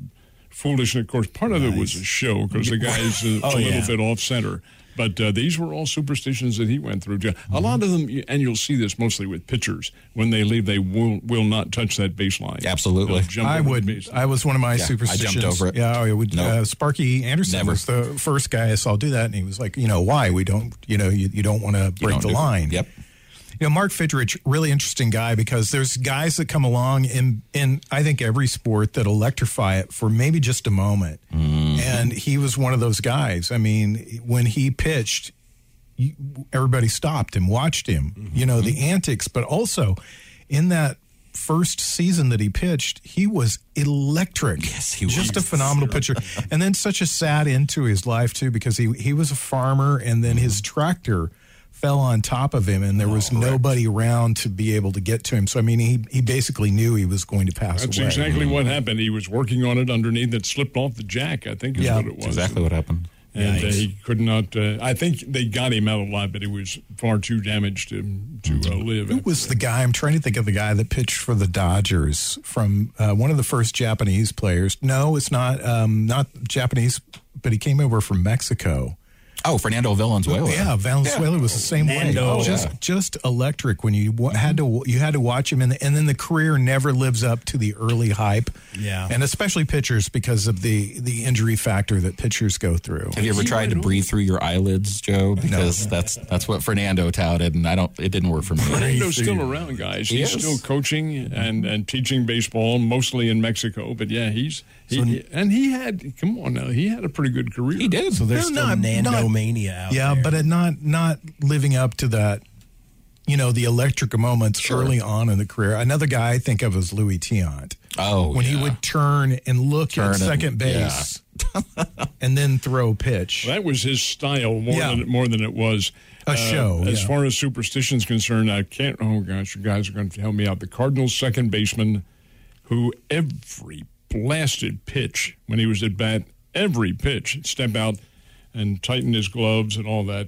foolishness. Of course, part of it was a show because the guy's uh, <laughs> Oh, a little yeah. bit off center. But uh, these were all superstitions that he went through. A lot of them, and you'll see this mostly with pitchers, when they leave, they will will not touch that baseline. Absolutely. Jump I would. I was one of my superstitions. I jumped superstitions. over it. Yeah, I would. No. Uh, Sparky Anderson Never. was the first guy I saw do that, and he was like, you know, why we don't, you know, you, you don't want to break the do- line. Yep. You know, Mark Fidrych, really interesting guy because there's guys that come along in in I think every sport that electrify it for maybe just a moment, Mm-hmm. and he was one of those guys. I mean, when he pitched, everybody stopped and watched him. Mm-hmm. You know the antics, but also in that first season that he pitched, he was electric. Yes, he was. just a phenomenal pitcher, and then such a sad end to his life too because he he was a farmer, and then his tractor fell on top of him, and there was nobody around to be able to get to him. So I mean, he he basically knew he was going to pass That's away. exactly what happened. He was working on it underneath. It slipped off the jack. I think is Yeah. what it was. Exactly what happened. And uh, he could not. Uh, I think they got him out alive, but he was far too damaged to to uh, live. Who was the guy? I'm trying to think of the guy that pitched for the Dodgers from uh, one of the first Japanese players. No, it's not um, not Japanese, but he came over from Mexico. Oh, Fernando Valenzuela. Yeah, Valenzuela was the same Nando. way. Oh, just Yeah. just electric when you wa- had to you had to watch him, and, and then the career never lives up to the early hype. Yeah. and especially pitchers because of the the injury factor that pitchers go through. Have you ever tried to breathe through your eyelids, Joe? Because that's that's what Fernando touted, and I don't. It didn't work for me. Fernando's still around, guys. He He's is. still coaching and, and teaching baseball, mostly in Mexico. But yeah, he's he, and he had come on now, he had a pretty good career. He did. So there's No, still not- Nando not- mania out yeah, there. but it not not living up to that. You know the electric moments early on in the career. Another guy I think of is Louis Tiant. Oh, when he would turn and look Turn at and- second base, <laughs> and then throw a pitch. That was his style more Yeah. than more than it was uh, A show, As yeah. far as superstition's concerned, I can't. Oh gosh, you guys are going to help me out. The Cardinals' second baseman, who every blasted pitch when he was at bat, every pitch, step out and tighten his gloves and all that.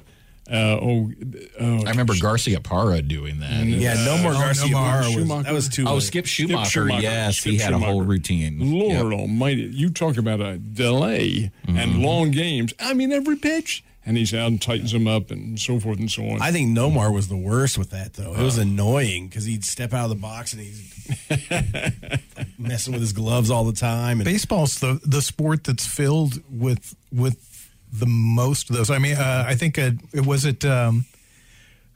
Uh, oh, oh, I remember Garciaparra doing that. yeah, no more Oh, Garcia no more Parra was that was too. Oh, late. Skip Schumaker. Schumaker. Yes, Skip he had a whole routine. Lord Yep. Almighty! You talk about a delay Mm-hmm. and long games. I mean, every pitch, and he's out and tightens them up and so forth and so on. I think Nomar was the worst with that though. It was annoying because he'd step out of the box and he's <laughs> messing with his gloves all the time. And Baseball's the the sport that's filled with with the most of those. I mean, uh, I think uh, it was it. Um,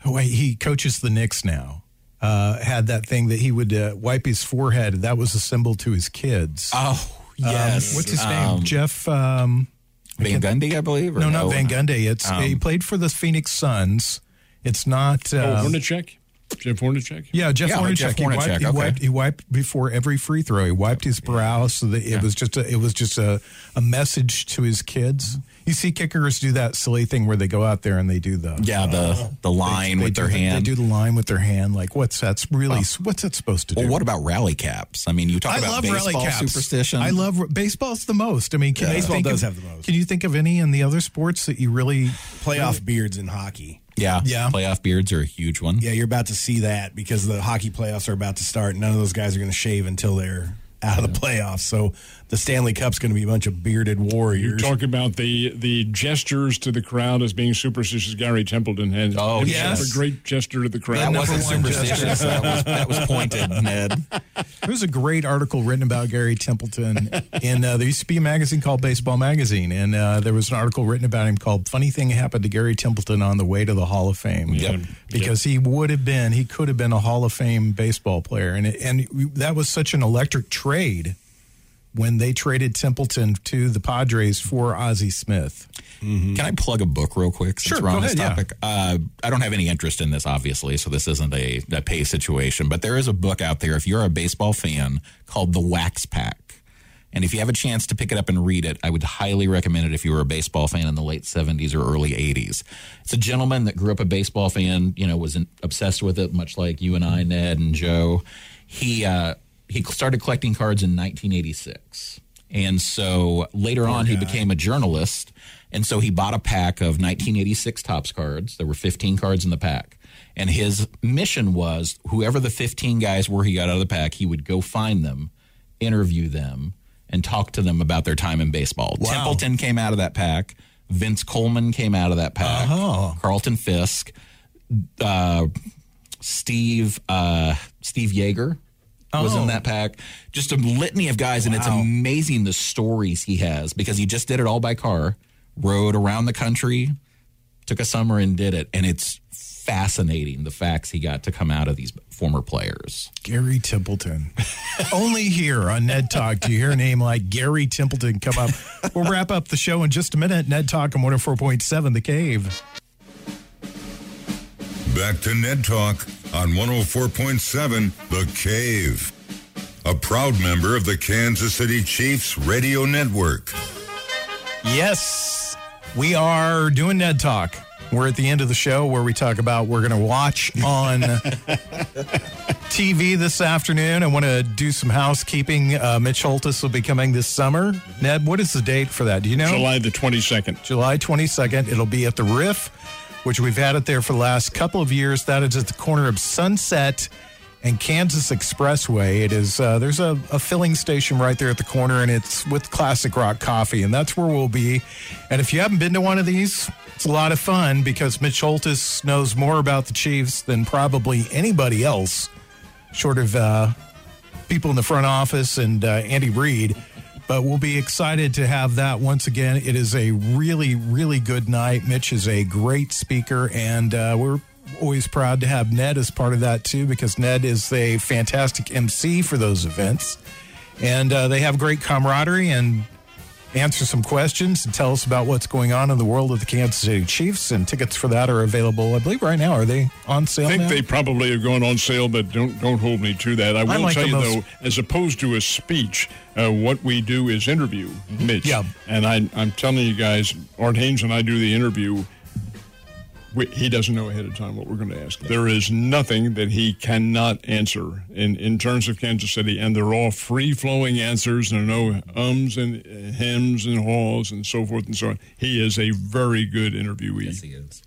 oh, wait, he coaches the Knicks now. Uh, had that thing that he would uh, wipe his forehead. That was a symbol to his kids. Oh Um, yes. what's his Um, name? Jeff. Um, Van Gundy, I believe. or no, not Van Gundy. It's he played for the Phoenix Suns. It's not. oh, Um, Hornacek, Jeff Hornacek. Yeah, Jeff Yeah, Hornacek. Jeff he, wiped, Hornacek, he, wiped, he wiped before every free throw. He wiped his brow so that it was just a, it was just a, a message to his kids. You see kickers do that silly thing where they go out there and they do the Yeah, the uh, the line they with do their the- hand. They do the line with their hand. Like what's that's really what's that supposed to do? well, what about rally caps? I mean, you talk I about love baseball rally caps. superstition. I love baseball's the most. I mean, can you Baseball think does of, have the most. Can you think of any in the other sports that you really? playoff beards in hockey. Yeah, Yeah. Playoff beards are a huge one. Yeah, you're about to see that because the hockey playoffs are about to start. None of those guys are going to shave until they're out of the playoffs. So the Stanley Cup's going to be a bunch of bearded warriors. You warriors. talk about the the gestures to the crowd as being superstitious. Gary Templeton had Oh, himself yes. a great gesture to the crowd. That number wasn't superstitious. that, was, that was pointed, Ned. <laughs> There was a great article written about Gary Templeton in uh, there used to be a magazine called Baseball Magazine, and uh, there was an article written about him called "Funny Thing Happened to Gary Templeton on the Way to the Hall of Fame." Yep. Because he would have been, he could have been a Hall of Fame baseball player, and it, and that was such an electric trade when they traded Templeton to the Padres for Ozzie Smith. Can I plug a book real quick since Sure, we're go on this ahead, yeah. Uh, I don't have any interest in this, obviously, so this isn't a, a pay situation. But there is a book out there, if you're a baseball fan, called The Wax Pack. And if you have a chance to pick it up and read it, I would highly recommend it if you were a baseball fan in the late 70s or early 80s. It's a gentleman that grew up a baseball fan, you know, was obsessed with it, much like you and I, Ned and Joe. He, uh, he started collecting cards in 1986. And so later on, he became a journalist. And so he bought a pack of 1986 Topps cards. There were 15 cards in the pack. And his mission was whoever the 15 guys were he got out of the pack, he would go find them, interview them, and talk to them about their time in baseball. Wow. Templeton came out of that pack. Vince Coleman came out of that pack. Uh-huh. Carlton Fisk. Uh, Steve uh, Steve Yeager was Oh. in that pack. Just a litany of guys, and it's amazing the stories he has because he just did it all by car, rode around the country, took a summer and did it, and it's fascinating the facts he got to come out of these former players. Gary Templeton. <laughs> Only here on Ned Talk do you hear a name like Gary Templeton come up. We'll wrap up the show in just a minute. Ned Talk on 104.7 The Cave. Back to Ned Talk on 104.7 The Cave. A proud member of the Kansas City Chiefs radio network. Yes, we are doing Ned Talk. We're at the end of the show where we talk about we're going to watch on <laughs> TV this afternoon. I want to do some housekeeping. Uh, Mitch Holthus will be coming this summer. Ned, what is the date for that? Do you know? July the twenty second. July 22nd. It'll be at the Riff, which we've had it there for the last couple of years. That is at the corner of Sunset and Kansas Expressway. It is uh, there's a, a filling station right there at the corner, and it's with Classic Rock Coffee, and that's where we'll be. And if you haven't been to one of these, it's a lot of fun because Mitch Holthus knows more about the Chiefs than probably anybody else, short of uh, people in the front office and uh, Andy Reid. But we'll be excited to have that once again. It is a really, really good night. Mitch is a great speaker, and uh, we're always proud to have Ned as part of that too, because Ned is a fantastic MC for those events. And uh, they have great camaraderie and answer some questions and tell us about what's going on in the world of the Kansas City Chiefs. And tickets for that are available, I believe, right now. Are they on sale? I think now? they probably are going on sale, but don't don't hold me to that. I will like tell you the though, as opposed to a speech, uh, what we do is interview Mitch. Yeah. And I, I'm telling you guys, Art Haynes and I do the interview. We, he doesn't know ahead of time what we're going to ask. There is nothing that he cannot answer in, in terms of Kansas City, and they're all free flowing answers. There are no ums and uh, hems and haws and so forth and so on. He is a very good interviewee. Yes, he is.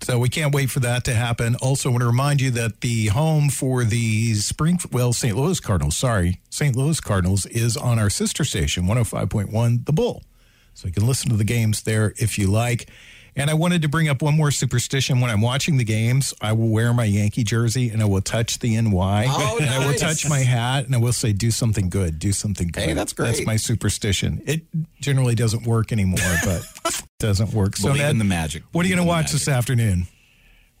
So we can't wait for that to happen. Also, want to remind you that the home for the Spring, well, St. Louis Cardinals, sorry, St. Louis Cardinals is on our sister station, 105.1 The Bull. So you can listen to the games there if you like. And I wanted to bring up one more superstition. When I'm watching the games, I will wear my Yankee jersey and I will touch the NY. Oh, <laughs> and I will touch my hat and I will say, do something good, do something good. Hey, that's great. That's my superstition. It generally doesn't work anymore, <laughs> but doesn't work. So, Believe Ned, in the magic. What are you going to in the watch this afternoon?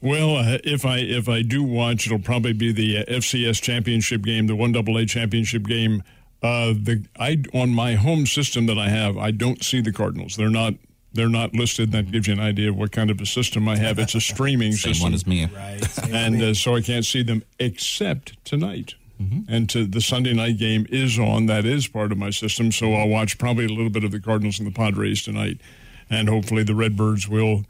Well, uh, if I if I do watch, it'll probably be the uh, FCS championship game, the one AA championship game. Uh, the I on my home system that I have, I don't see the Cardinals. They're not they're not listed. That gives you an idea of what kind of a system I have. It's a <laughs> streaming Same system, one as me. Right. <laughs> And uh, so I can't see them except tonight. And to the Sunday night game is on. That is part of my system. So I'll watch probably a little bit of the Cardinals and the Padres tonight, and hopefully the Redbirds will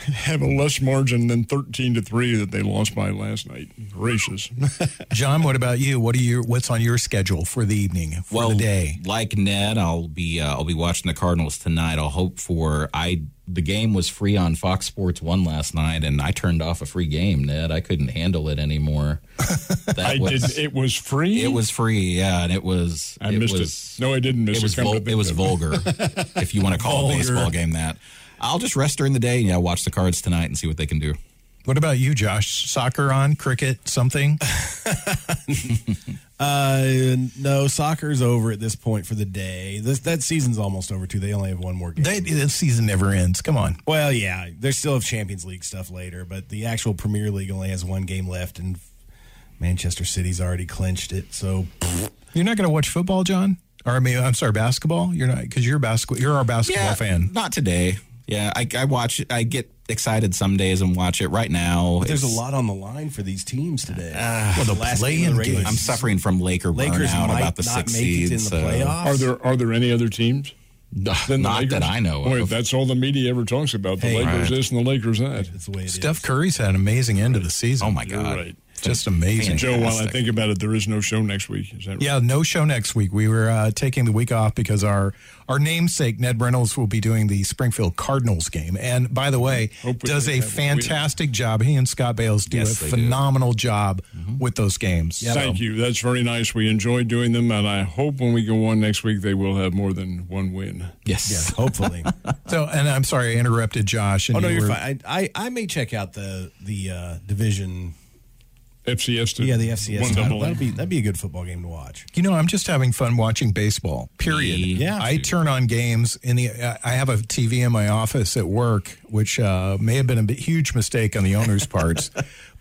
have a less margin than thirteen to three that they lost by last night. Gracious. <laughs> John, what about you? What are you? What's on your schedule for the evening for well, the day? like Ned, I'll be uh, I'll be watching the Cardinals tonight. I'll hope for I. The game was free on Fox Sports One last night, and I turned off a free game. Ned, I couldn't handle it anymore. <laughs> That I was, did. It was free. It was free, yeah, and it was. I it missed was, it. No, I didn't miss it it. was Come vul- it was vulgar, <laughs> if you want to call a baseball game that. I'll just rest during the day and yeah, watch the Cards tonight and see what they can do. What about you, Josh? Soccer on, cricket, something? <laughs> <laughs> Uh, no, soccer's over at this point for the day. This, that season's almost over too. They only have one more game. they, the season never ends. Come on. well, yeah, they still have Champions League stuff later, but the actual Premier League only has one game left, and Manchester City's already clinched it. So <laughs> You're not going to watch football, John? Or I mean, I'm sorry, basketball. You're not because you're basketball. You're our basketball fan. Not today. Yeah, I, I watch it. I get excited some days and watch it. Right now, there's a lot on the line for these teams today. Uh, well, the last play-in game the regular. I'm suffering from Laker Lakers burnout might about the not six make in seeds. the so- playoffs. Are there are there any other teams? Ugh, than not that I know Boy, of. that's all the media ever talks about. The Hey. Lakers Right. this and the Lakers that. That's the way it is. Steph Curry's had an amazing end of the season. oh my You're god, right. Just amazing. Joe, while I think about it, there is no show next week. Is that right? Yeah, no show next week. We were uh, taking the week off because our our namesake Ned Reynolds will be doing the Springfield Cardinals game, and by the way, Hope we does a have a fantastic job. He and Scott Bales do Yes, a they do. phenomenal job with those games. So- Thank you. That's very nice. We enjoy doing them, and I hope when we go on next week, they will have more than one win. yes. Yes, hopefully. So, and I'm sorry I interrupted Josh. And oh no, you you're were- fine. I, I I may check out the the uh, division. FCS to Yeah, the FCS. one double. That'd be that'd be a good football game to watch. You know, I'm just having fun watching baseball. Period. Yeah. I turn on games in the. I have a TV in my office at work, which uh, may have been a bit- huge mistake on the owner's <laughs> parts.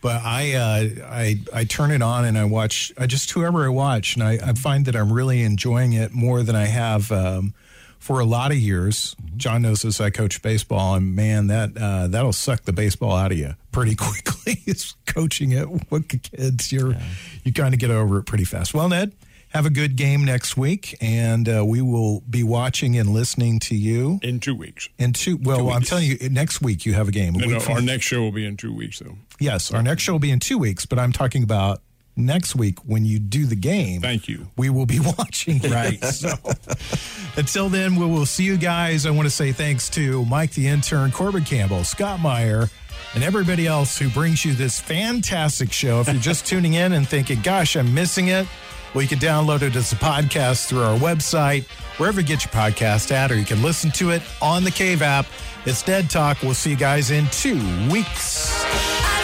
But I, uh, I, I turn it on and I watch. I just whoever I watch, and I, I find that I'm really enjoying it more than I have um, for a lot of years. John knows this. I coach baseball, and man, that uh, that'll suck the baseball out of you pretty <laughs> quickly. it's coaching it with the kids. You're you kind of get over it pretty fast. Well, Ned, have a good game next week, and uh, we will be watching and listening to you. in two weeks. In two, well, I'm telling you, next week you have a game. A No, no, our next show will be in two weeks, though. yes, our next show will be in two weeks, but I'm talking about next week when you do the game. Thank you. We will be <laughs> watching. Right. so until then, we will see you guys. I want to say thanks to Mike the intern, Corbin Campbell, Scott Meyer, and everybody else who brings you this fantastic show. If you're just <laughs> tuning in and thinking, gosh, I'm missing it, well, you can download it as a podcast through our website, wherever you get your podcast at, or you can listen to it on the Cave app. It's Ned Talk. We'll see you guys in two weeks.